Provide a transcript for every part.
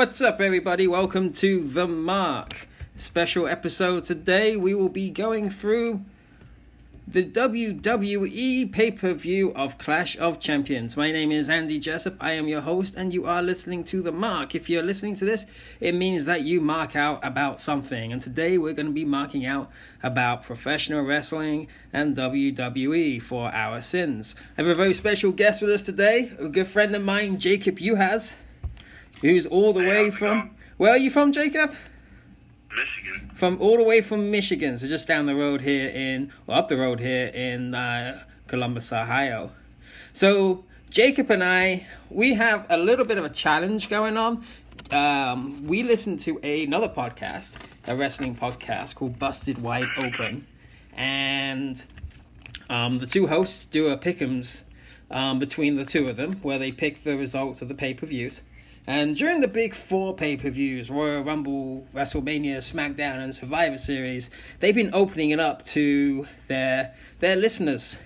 What's up, everybody? Welcome to The Mark. Special episode today. We will be going through the WWE pay per view of Clash of Champions. My name is Andy Jessup. I am your host, and you are listening to The Mark. If you're listening to this, it means that you mark out about something. And today we're going to be marking out about professional wrestling and WWE for our sins. I have a very special guest with us today, a good friend of mine, Jacob Juhasz, who's all the Hey, way from. Where are you from, Jacob? Michigan. from all the way from Michigan, so just down the road here in, or up the road here in uh, Columbus, Ohio. So Jacob and I, we have a little bit of a challenge going on. Um, we listen to another podcast, a wrestling podcast called Busted Wide Open, and um, the two hosts do a pick'ems um, between the two of them, where they pick the results of the pay per views. And during the big four pay per views, Royal Rumble, WrestleMania, SmackDown, and Survivor Series, they've been opening it up to their their listeners.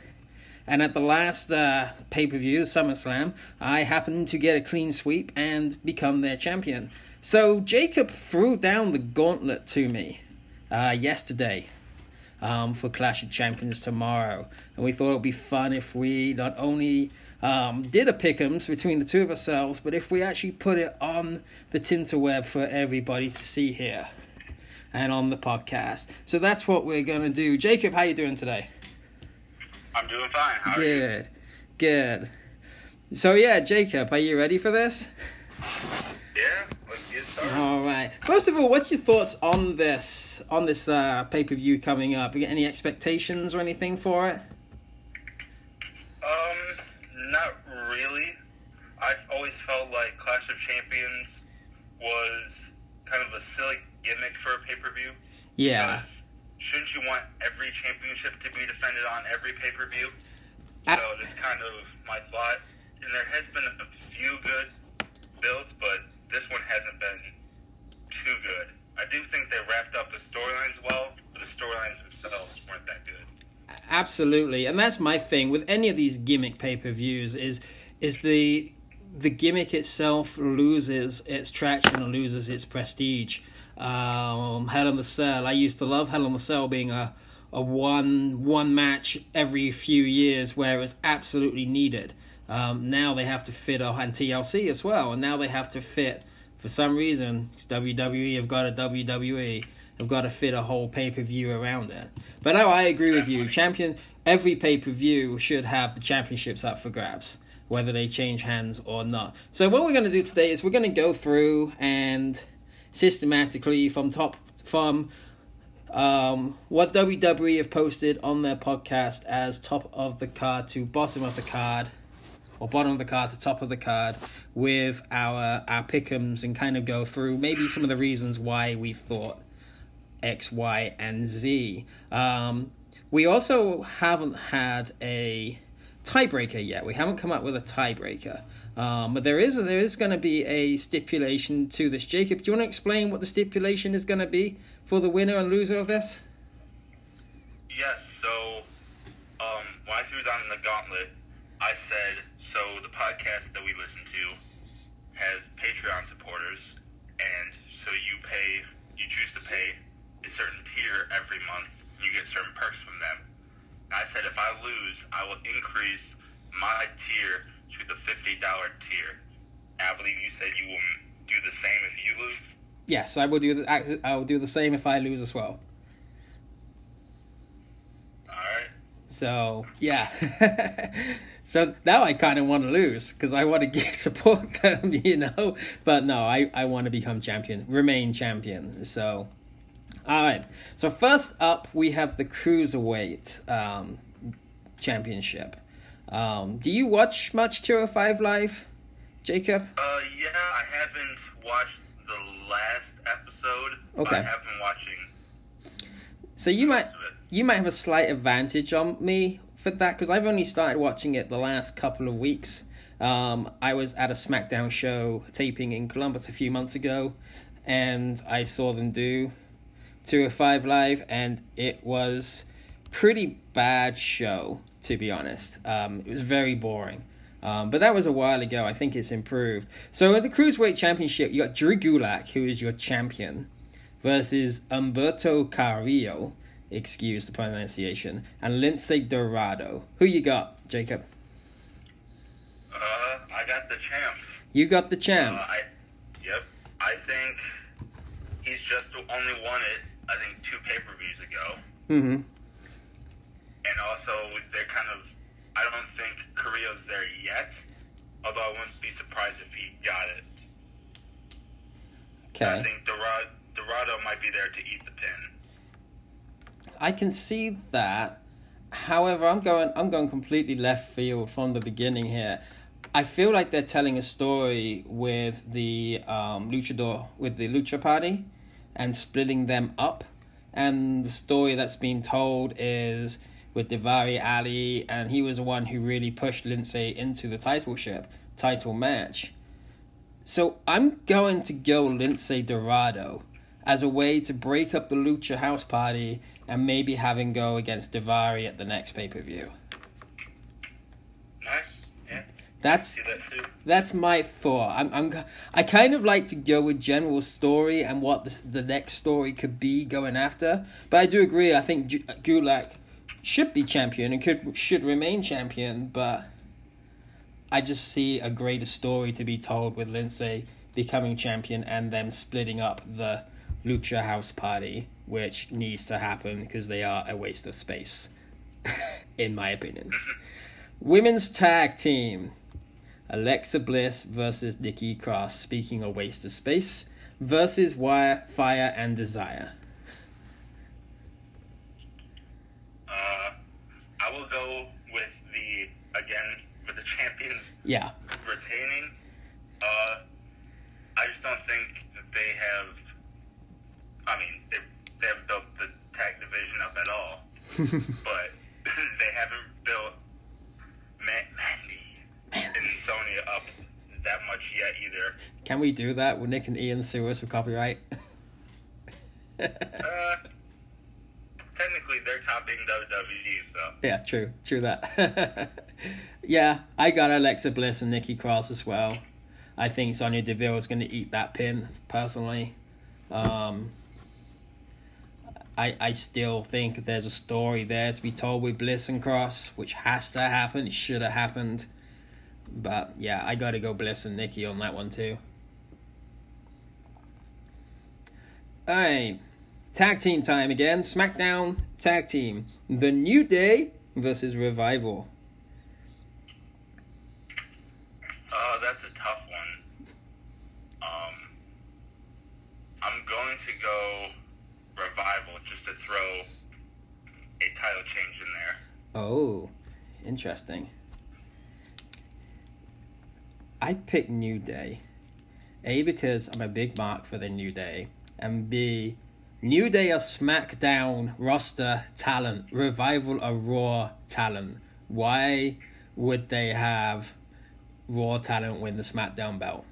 And at the last uh, pay per view, SummerSlam, I happened to get a clean sweep and become their champion. So Jacob threw down the gauntlet to me uh, yesterday um, for Clash of Champions tomorrow. And we thought it would be fun if we not only um, did a pick'ems between the two of ourselves, but if we actually put it on the Tinterweb for everybody to see here and on the podcast. So that's what we're gonna do. Jacob, how you doing today? I'm doing fine. How are you? Good, good. So yeah, Jacob, are you ready for this? Yeah, let's get started. All right. First of all, what's your thoughts on this on this uh, pay per view coming up? Any expectations or anything for it? Um, not really. I've always felt like Clash of Champions was kind of a silly gimmick for a pay per view. Yeah. Shouldn't you want every championship to be defended on every pay per view? So that's kind of my thought. And there has been a few good builds, but this one hasn't been too good. I do think they wrapped up the storylines well, but the storylines themselves weren't that good. Absolutely, and that's my thing with any of these gimmick pay per views is is the the gimmick itself loses its traction and loses its prestige. Um, Hell in the Cell, I used to love Hell in the Cell being a a one one match every few years where it's absolutely needed. Um, now they have to fit a and TLC as well, and now they have to fit for some reason WWE have got a WWE have got to fit a whole pay per view around it. But no, I agree with you. Champion every pay per view should have the championships up for grabs, whether they change hands or not. So what we're going to do today is we're going to go through and systematically from top from um, what WWE have posted on their podcast as top of the card to bottom of the card, or bottom of the card to top of the card, with our our pick'ems and kind of go through maybe some of the reasons why we thought X, Y, and Z. Um, we also haven't had a tiebreaker yet. We haven't come up with a tiebreaker. Um, but there is there is going to be a stipulation to this. Jacob, do you want to explain what the stipulation is going to be for the winner and loser of this? Yes, so um, when I threw down the gauntlet, I said, so the podcast that we listen to has Patreon supporters, and so you pay, you choose to pay a certain tier every month, and you get certain perks from them. I said, if I lose, I will increase my tier to the $50 tier. And I believe you said you will do the same if you lose. Yes, I will do. The, I, I will do the same if I lose as well. All right. So yeah. so now I kind of want to lose because I want to get support them, you know. But no, I I want to become champion, remain champion. So, all right. So first up, we have the cruiserweight um, championship. Um, do you watch much 205 Live, Jacob? Uh, yeah, I haven't watched the last episode. Okay. I have been watching So you might most of it. you might have a slight advantage on me for that because I've only started watching it the last couple of weeks. Um, I was at a SmackDown show taping in Columbus a few months ago, and I saw them do 205 Live, and it was pretty bad show to be honest. Um, it was very boring. Um, but that was a while ago. I think it's improved. So at the Cruiserweight Championship, you got Drew Gulak, who is your champion, versus Humberto Carrillo, excuse the pronunciation, and Lince Dorado. Who you got, Jacob? Uh, I got the champ. You got the champ. Uh, I, yep. I think he's just the only won it. I think two pay per views ago, mm-hmm. and also they're kind of. I don't think Carrillo's there yet. Although I wouldn't be surprised if he got it. Okay. I think Dorado, Dorado might be there to eat the pin. I can see that. However, I'm going I'm going completely left field from the beginning here. I feel like they're telling a story with the um, luchador with the lucha party and splitting them up. And the story that's been told is with Daivari Ali, and he was the one who really pushed Lince into the title ship title match. So I'm going to go Lince Dorado as a way to break up the Lucha House Party and maybe him go against Daivari at the next pay per view. Nice. Yeah. That's See that too. that's my thought. I'm, I'm I kind of like to go with general story and what the, the next story could be going after. But I do agree. I think Gulak should be champion and could should remain champion. But I just see a greater story to be told with Lince becoming champion and them splitting up the Lucha House Party, which needs to happen because they are a waste of space, in my opinion. Women's tag team. Alexa Bliss versus Nikki Cross, speaking of waste of space, versus Wire, Fire, and Desire. Uh, I will go with the again with the champions Yeah. retaining. Uh, I just don't think that they have. I mean, they, they haven't built the tag division up at all, but they haven't built Ma- Mandy and Sonya up that either. Can we do that? Will Nick and Ian sue us for copyright? Uh, technically, they're copying WWE, so yeah, true. True that. yeah, I got Alexa Bliss and Nikki Cross as well. I think Sonya Deville is going to eat that pin, personally. Um, I, I still think there's a story there to be told with Bliss and Cross, which has to happen. It should have happened. But yeah, I got to go Bliss and Nikki on that one too. Alright, tag team time again. SmackDown tag team. The New Day versus Revival. uh, that's a tough one. Um, I'm going to go revival just to throw a title change in there. Oh, interesting. I pick New Day. A, because I'm a big mark for the New Day. And B, New Day are SmackDown roster talent. Revival are Raw talent. Why would they have Raw talent win the SmackDown belt?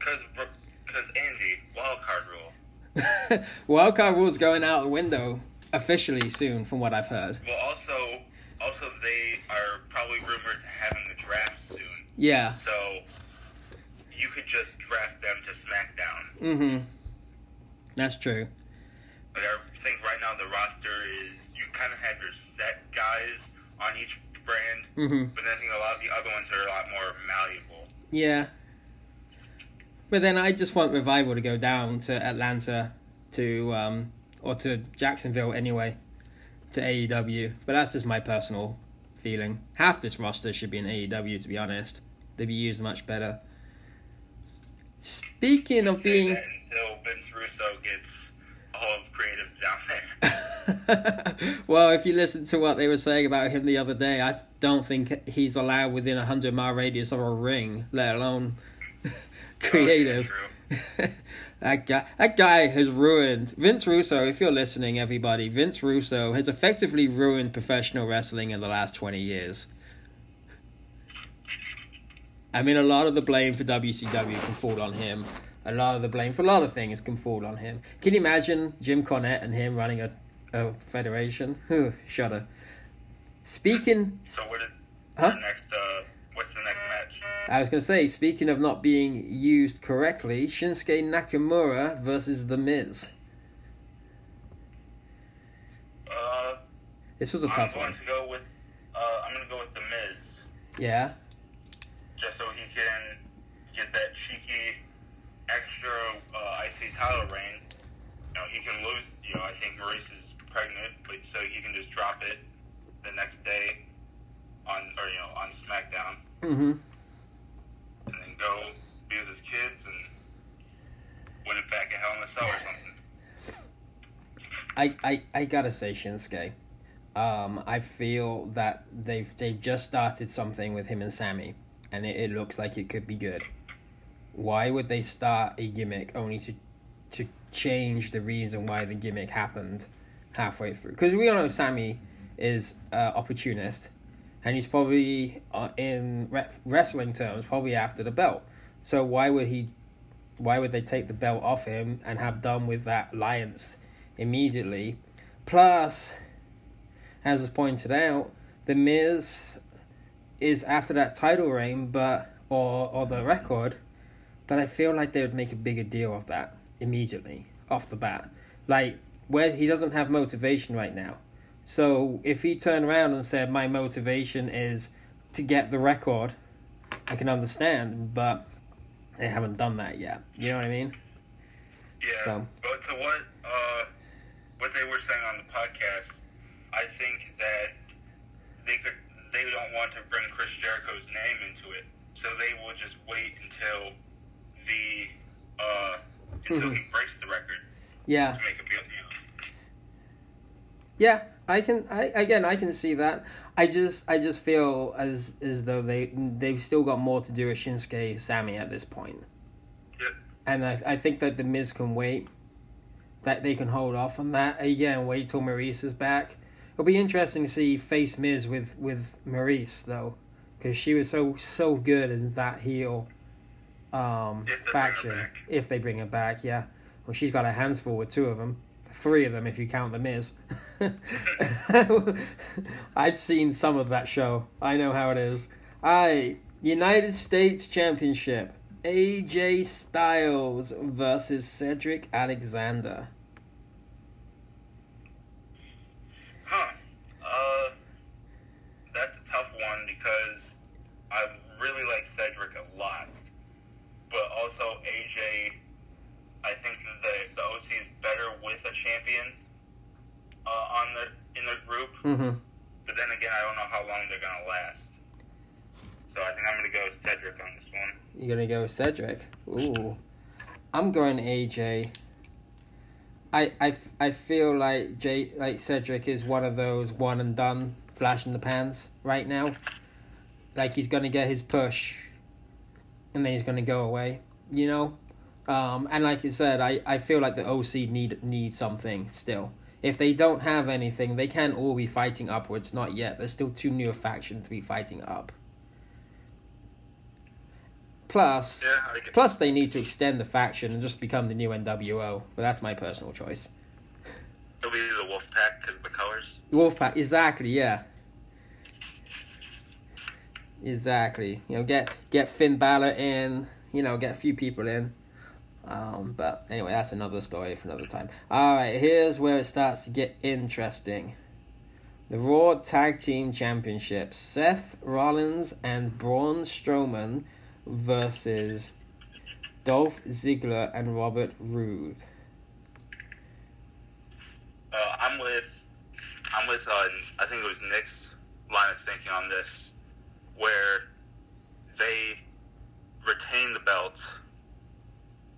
Cause, cause Andy, wild card rule. Wildcard rule's going out the window officially soon, from what I've heard. Well, also, also they are probably rumored to having the draft soon. Yeah. So you could just draft them to SmackDown. Mm-hmm. That's true. But I think right now the roster is you kind of have your set guys on each brand, Mm-hmm. but then I think a lot of the other ones are a lot more malleable. Yeah. But then I just want Revival to go down to Atlanta to um or to Jacksonville anyway to AEW. But that's just my personal feeling. Half this roster should be in AEW to be honest. They'd be used much better. Speaking of being until Vince Russo gets all of creative down well, if you listen to what they were saying about him the other day, I don't think he's allowed within a hundred mile radius of a ring, let alone creative. True. that guy, that guy has ruined Vince Russo. If you're listening, everybody, Vince Russo has effectively ruined professional wrestling in the last twenty years. I mean, a lot of the blame for WCW can fall on him. A lot of the blame for a lot of things can fall on him. Can you imagine Jim Cornette and him running a, a federation? Whew, shudder. Speaking, So what is Huh? the next? Uh, what's the I was going to say, speaking of not being used correctly, Shinsuke Nakamura versus The Miz. Uh, This was a I'm tough going one. to go with. Uh, I'm going to go with the Miz, Yeah. Just so he can get that cheeky extra uh, IC title reign. You know, he can lose. You know, I think Maryse is pregnant, but so he can just drop it the next day on, or you know, on SmackDown, Mm-hmm. and then go be with his kids and win it back at Hell in a Cell or something. I, I, I gotta say Shinsuke. Um, I feel that they've they've just started something with him and Sami, and it, it looks like it could be good. Why would they start a gimmick only to to change the reason why the gimmick happened halfway through? Because we all know Sami is uh, opportunist, and he's probably uh, in re- wrestling terms probably after the belt. So why would he? Why would they take the belt off him and have done with that alliance immediately? Plus, as was pointed out, the Miz is after that title reign, but or or the record, but I feel like they would make a bigger deal of that immediately off the bat. Like where he doesn't have motivation right now. So if he turned around and said my motivation is to get the record, I can understand, but they haven't done that yet. You know what I mean? Yeah. So- But to what uh, what they were saying on the podcast, I think that they don't want to bring Chris Jericho's name into it, so they will just wait until the uh, until he breaks the record Yeah. to make a deal. You know. Yeah, I can. I again, I can see that. I just, I just feel as as though they they've still got more to do with Shinsuke Sami at this point, Yep. and I I think that the Miz can wait. That they can hold off on that again. Wait till Maryse is back. It'll be interesting to see face Miz with with Maryse though, because she was so so good in that heel um, If they bring her faction. If they bring her back, yeah. Well, she's got her hands full with two of them. Three of them if you count the Miz. I've seen some of that show. I know how it is. I United States Championship. AJ Styles versus Cedric Alexander. Huh. Uh, that's a tough one because I really like Cedric a lot, but also AJ. I think that the, the OC is better with a champion uh, on the in the group. Mm-hmm. But then again, I don't know how long they're gonna last. So I think I'm gonna go with Cedric on this one. You're gonna go with Cedric. Ooh, I'm going AJ. I, I, I feel like J like Cedric is one of those one and done flash in the pans right now. Like he's gonna get his push, and then he's gonna go away. You know, um, and like you said, I, I feel like the OC need need something still. If they don't have anything, they can't all be fighting upwards. Not yet. There's still too new a faction to be fighting up. Plus, Yeah, Plus, they need to extend the faction and just become the new NWO. But that's my personal choice. it'll be the Wolf Pack because of the colors. Wolfpack, exactly, yeah. Exactly. You know, get get Finn Balor in. You know, get a few people in. Um, but anyway, that's another story for another time. All right, here's where it starts to get interesting. The Raw Tag Team Championship: Seth Rollins and Braun Strowman versus Dolph Ziggler and Robert Roode. Uh, I'm with, I'm with. Uh, I think it was Nick's line of thinking on this, where they retain the belts,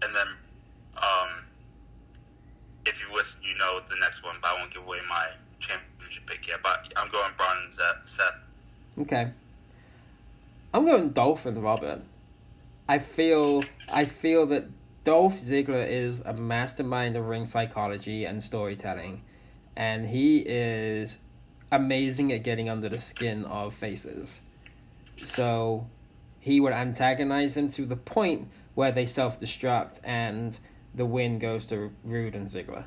and then, um, if you listen, you know the next one. But I won't give away my championship pick yet. But I'm going Braun and Seth. Seth. Okay. I'm going Dolph and Robert. I feel I feel that Dolph Ziggler is a mastermind of ring psychology and storytelling, and he is amazing at getting under the skin of faces. So he would antagonize them to the point where they self destruct and the win goes to Roode and Ziggler.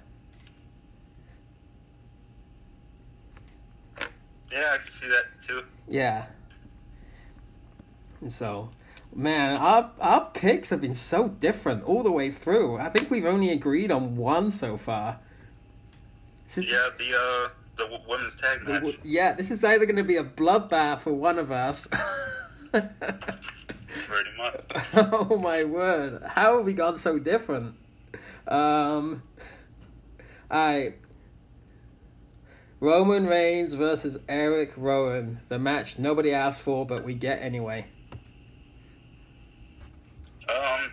Yeah, I can see that too. Yeah. So, Man, our our picks have been so different all the way through. I think we've only agreed on one so far. Is, yeah, the uh, the women's tag match. The, yeah, this is either going to be a bloodbath for one of us. Pretty much. Oh my word! How have we gone so different? Um, I Roman Reigns versus Eric Rowan, the match nobody asked for, but we get anyway. Um,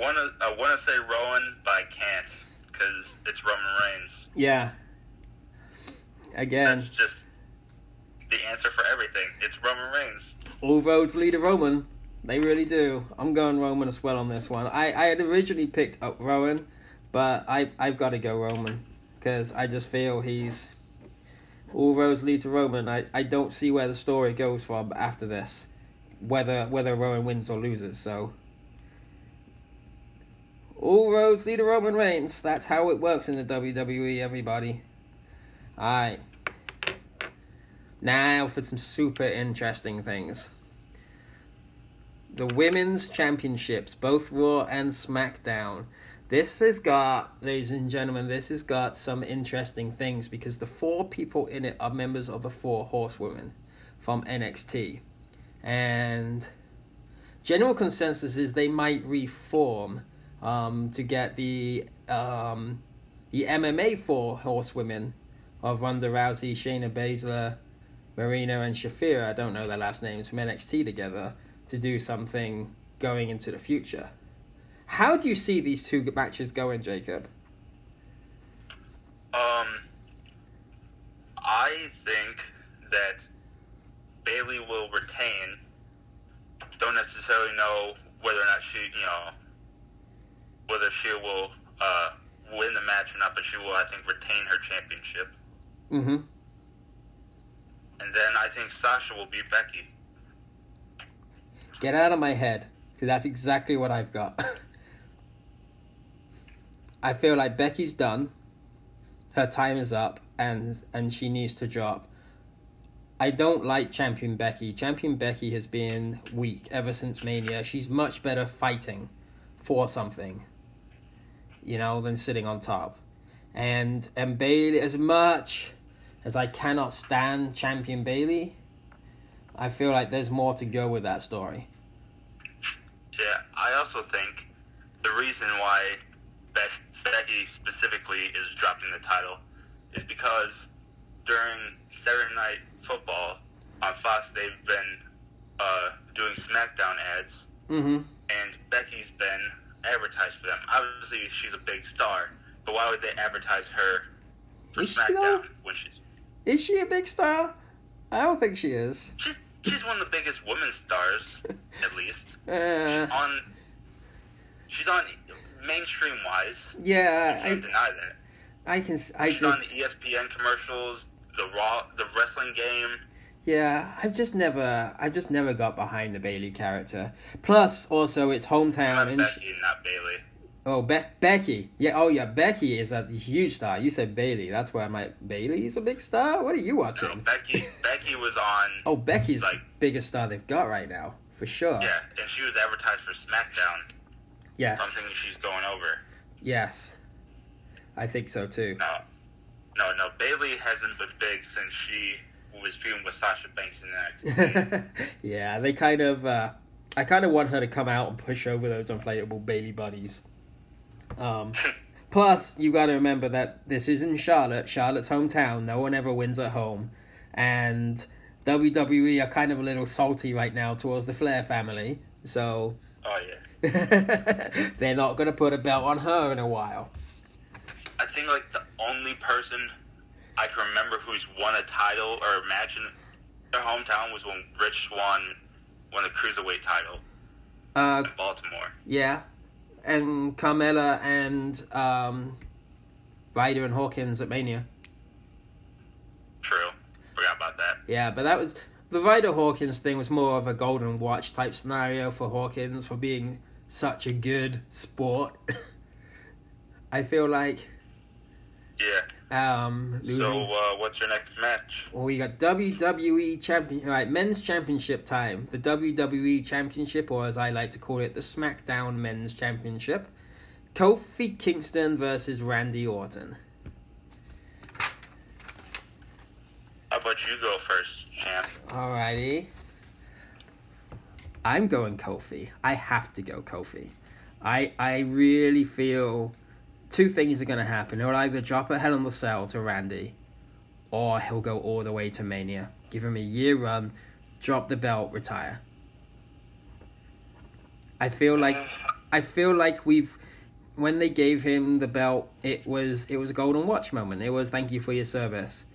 I wanna I wanna say Rowan, but I can't because it's Roman Reigns. Yeah. Again. That's just the answer for everything. It's Roman Reigns. All roads lead to Roman. They really do. I'm going Roman as well on this one. I, I had originally picked up Rowan, but I I've got to go Roman because I just feel he's all roads lead to Roman. I, I don't see where the story goes from after this, whether whether Rowan wins or loses. So all roads lead to Roman Reigns. That's how it works in the WWE. Everybody. All right. Now for some super interesting things the women's championships, both Raw and SmackDown. This has got, ladies and gentlemen, this has got some interesting things because the four people in it are members of the Four Horsewomen from NXT. And general consensus is they might reform um, to get the um, the MMA Four Horsewomen of Ronda Rousey, Shayna Baszler, Marina, and Shafira. I don't know their last names from NXT together to do something going into the future. How do you see these two matches going, Jacob? Um, I think that Bayley will retain. Don't necessarily know whether or not she, you know, whether she will uh, win the match or not, but she will, I think, retain her championship. Mm-hmm. And then I think Sasha will beat Becky. Get out of my head, because that's exactly what I've got. I feel like Becky's done. Her time is up, and and she needs to drop. I don't like Champion Becky. Champion Becky has been weak ever since Mania. She's much better fighting for something, you know, than sitting on top. And and Bayley, as much as I cannot stand Champion Bayley, I feel like there's more to go with that story. Yeah, I also think the reason why Becky specifically is dropping the title is because during Saturday Night Football on Fox, they've been uh, doing SmackDown ads, mm-hmm. and Becky's been advertised for them. Obviously, she's a big star, but why would they advertise her for is SmackDown when she's? Is she a big star? I don't think she is. She's she's one of the biggest women stars, at least. Uh, she's on. She's on mainstream wise. Yeah, I can't deny that. I can. I she's just on the ESPN commercials, the Raw, the wrestling game. Yeah, I've just never, I've just never got behind the Bayley character. Plus, also, it's hometown. Not Becky, she, not Bayley. Oh, Be- Becky. Yeah. Oh, yeah. Becky is a huge star. You said Bayley. That's why I'm like, Bayley's a big star. What are you watching? No, Becky. Becky was on. Oh, Becky's like biggest star they've got right now for sure. Yeah, and she was advertised for SmackDown. Yes. Something she's going over. Yes, I think so too. No, no, no. Bayley hasn't been big since she was feuding with Sasha Banks in NXT. yeah, they kind of. Uh, I kind of want her to come out and push over those inflatable Bayley buddies. Um, plus, you got to remember that this is in Charlotte, Charlotte's hometown. No one ever wins at home, and WWE are kind of a little salty right now towards the Flair family. So, oh yeah, they're not going to put a belt on her in a while. I think like the only person I can remember who's won a title or a match in their hometown was when Rich Swann won the cruiserweight title uh, in Baltimore. Yeah, and Carmella and um, Ryder and Hawkins at Mania. True. Forgot about that. Yeah, but that was the Ryder Hawkins thing was more of a golden watch type scenario for Hawkins for being such a good sport. I feel like. Yeah, Um. So, uh, what's your next match? Well, we got WWE champion, all right, men's championship time. The WWE championship, or as I like to call it, the SmackDown Men's Championship. Kofi Kingston versus Randy Orton. How about you go first, champ? Alrighty. I'm going Kofi. I have to go Kofi. I I really feel two things are going to happen. He'll either drop a Hell in the Cell to Randy, or he'll go all the way to Mania. Give him a year run, drop the belt, retire. I feel like I feel like we've when they gave him the belt, it was it was a golden watch moment. It was thank you for your service.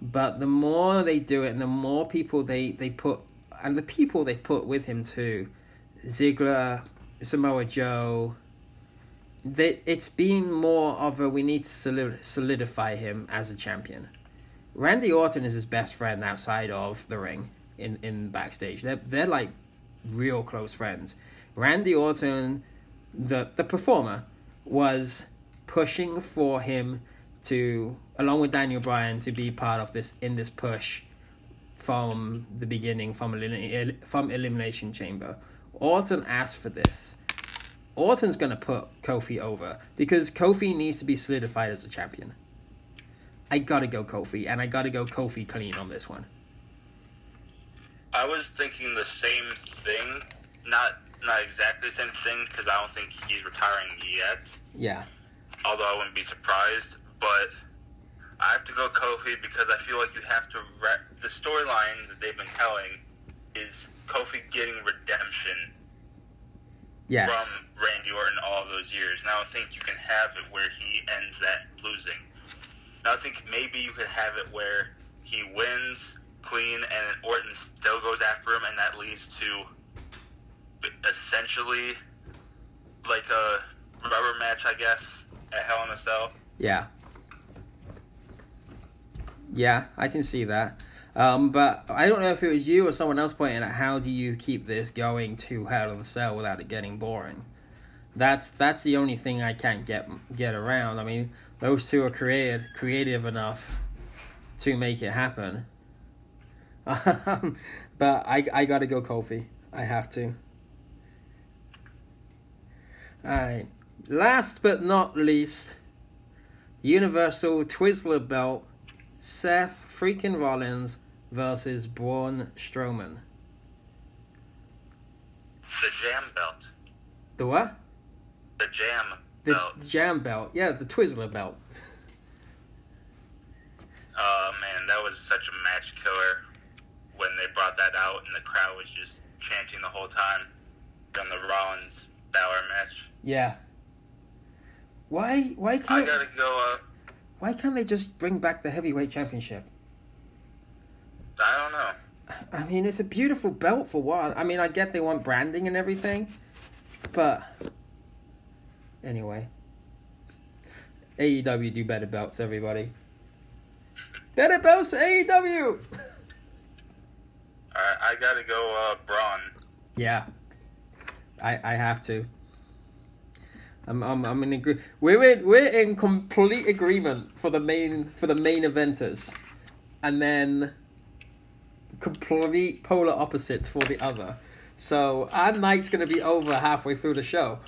But the more they do it, and the more people they they put, and the people they put with him too, Ziggler, Samoa Joe. They, it's been more of a we need to solidify him as a champion. Randy Orton is his best friend outside of the ring in in backstage. They're they're like real close friends. Randy Orton, the the performer, was pushing for him to, along with Daniel Bryan, to be part of this in this push from the beginning, from from Elimination Chamber. Orton asked for this. Orton's gonna put Kofi over because Kofi needs to be solidified as a champion. I gotta go Kofi, and I gotta go Kofi clean on this one. I was thinking the same thing, not not exactly the same thing because I don't think he's retiring yet. Yeah. Although I wouldn't be surprised, but I have to go Kofi because I feel like you have to. Re- the storyline that they've been telling is Kofi getting redemption yes. from Randy Orton all those years. Now I think you can have it where he ends that losing. Now I think maybe you could have it where he wins clean and Orton still goes after him, and that leads to essentially like a rubber match, I guess, at Hell in a Cell. Yeah. Yeah, I can see that. Um, but I don't know if it was you or someone else pointing out how do you keep this going to Hell in the Cell without it getting boring. That's that's the only thing I can't get get around. I mean, those two are creative creative enough to make it happen. Um, but I I gotta go Kofi. I have to. Alright. Last but not least, Universal Twizzler belt, Seth freaking Rollins versus Braun Strowman. The jam belt. The what? The jam the belt. The jam belt. Yeah, the Twizzler belt. Oh man, that was such a match killer when they brought that out and the crowd was just chanting the whole time on the Rollins Balor match. Yeah. Why? Why can't? I gotta go. Uh, why can't they just bring back the heavyweight championship? I. I mean, it's a beautiful belt for one. I mean, I get they want branding and everything, but anyway, AEW do better belts, everybody. Better belts, AEW. Alright, I gotta go. Uh, Braun. Yeah, I I have to. I'm I'm I'm in agree. We're in we're in complete agreement for the main for the main eventers, and then complete polar opposites for the other. So our night's gonna be over halfway through the show.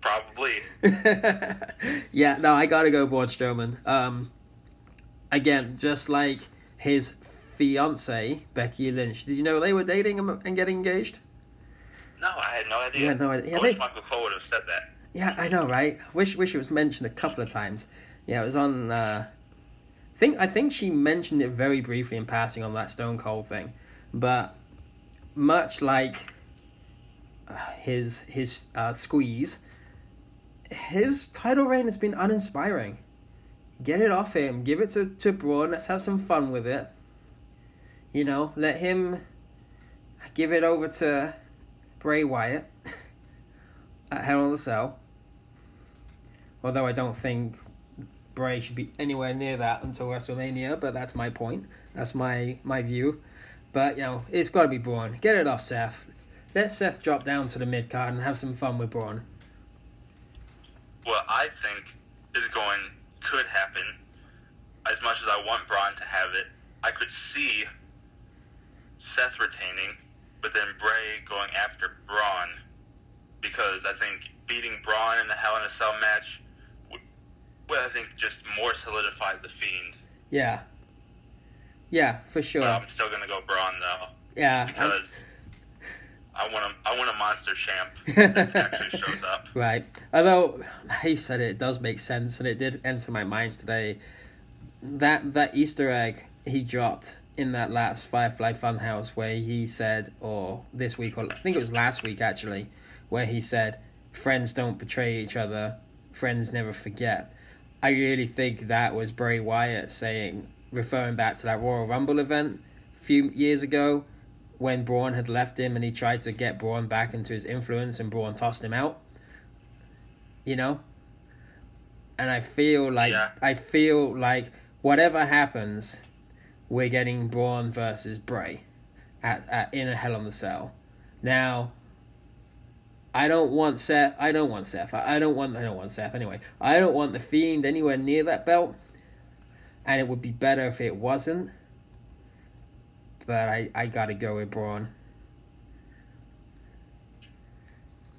Probably. yeah, no, I gotta go Braun Strowman. Um, again, just like his fiance Becky Lynch. Did you know they were dating and getting engaged? No, I had no idea. Yeah, no idea. Yeah, I wish they- Michael Cole would have said that. Yeah, I know, right? Wish wish it was mentioned a couple of times. Yeah, it was on. Uh, think I think she mentioned it very briefly in passing on that Stone Cold thing, but much like uh, his his uh, squeeze, his title reign has been uninspiring. Get it off him. Give it to to Braun. Let's have some fun with it. You know, let him give it over to Bray Wyatt at Hell in the Cell. Although I don't think Bray should be anywhere near that until WrestleMania, but that's my point. That's my my view. But you know, it's got to be Braun. Get it off Seth. Let Seth drop down to the mid card and have some fun with Braun. What I think is going could happen, as much as I want Braun to have it. I could see Seth retaining, but then Bray going after Braun because I think beating Braun in the Hell in a Cell match would I think, just more solidified the Fiend. Yeah. Yeah, for sure. But I'm still gonna go Braun though yeah. I'm- because I want a I want a monster champ that actually shows up. Right. Although how you said it, it does make sense, and it did enter my mind today. That that Easter egg he dropped in that last Firefly Funhouse, where he said, or this week, or I think it was last week actually, where he said, "Friends don't betray each other. Friends never forget." I really think that was Bray Wyatt saying, referring back to that Royal Rumble event a few years ago, when Braun had left him and he tried to get Braun back into his influence and Braun tossed him out. You know? And I feel like Yeah. I feel like whatever happens, we're getting Braun versus Bray at, at in a Hell on the Cell. Now I don't want Seth I don't want Seth. I, don't want I don't want Seth anyway. I don't want the Fiend anywhere near that belt. And it would be better if it wasn't but I, I gotta go with Braun.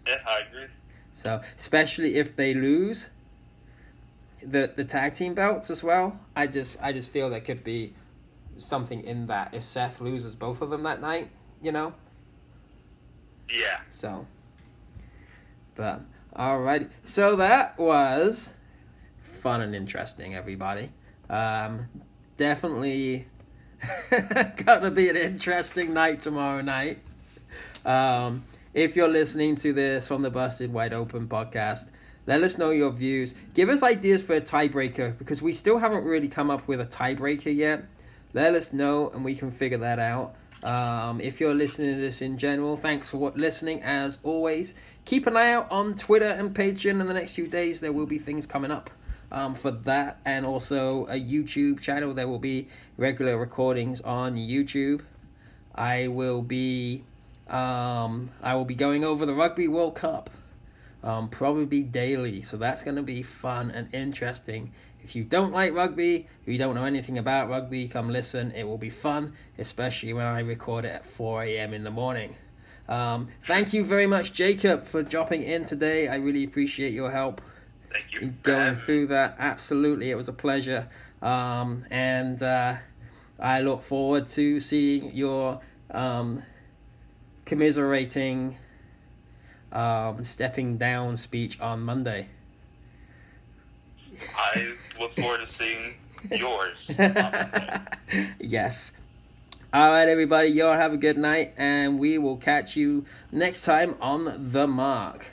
Yeah, I agree. So especially if they lose the the tag team belts as well, I just I just feel there could be something in that if Seth loses both of them that night, you know. Yeah. So, but alright, so that was fun and interesting, everybody. Um, definitely gonna be an interesting night tomorrow night. Um, if you're listening to this from the Busted Wide Open podcast, let us know your views. Give us ideas for a tiebreaker because we still haven't really come up with a tiebreaker yet. Let us know and we can figure that out. Um, if you're listening to this in general, thanks for listening as always. Keep an eye out on Twitter and Patreon in the next few days. There will be things coming up um, for that and also a YouTube channel. There will be regular recordings on YouTube. I will be um, I will be going over the Rugby World Cup um, probably daily. So that's going to be fun and interesting. If you don't like rugby, if you don't know anything about rugby, come listen. It will be fun, especially when I record it at 4 a.m. in the morning. Um, thank you very much, Jacob, for dropping in today. I really appreciate your help Thank you. going through that. Absolutely, it was a pleasure. Um, and uh, I look forward to seeing your um, commiserating um, stepping down speech on Monday. I look forward to seeing yours. yes. All right, everybody, y'all have a good night, and we will catch you next time on The Mark.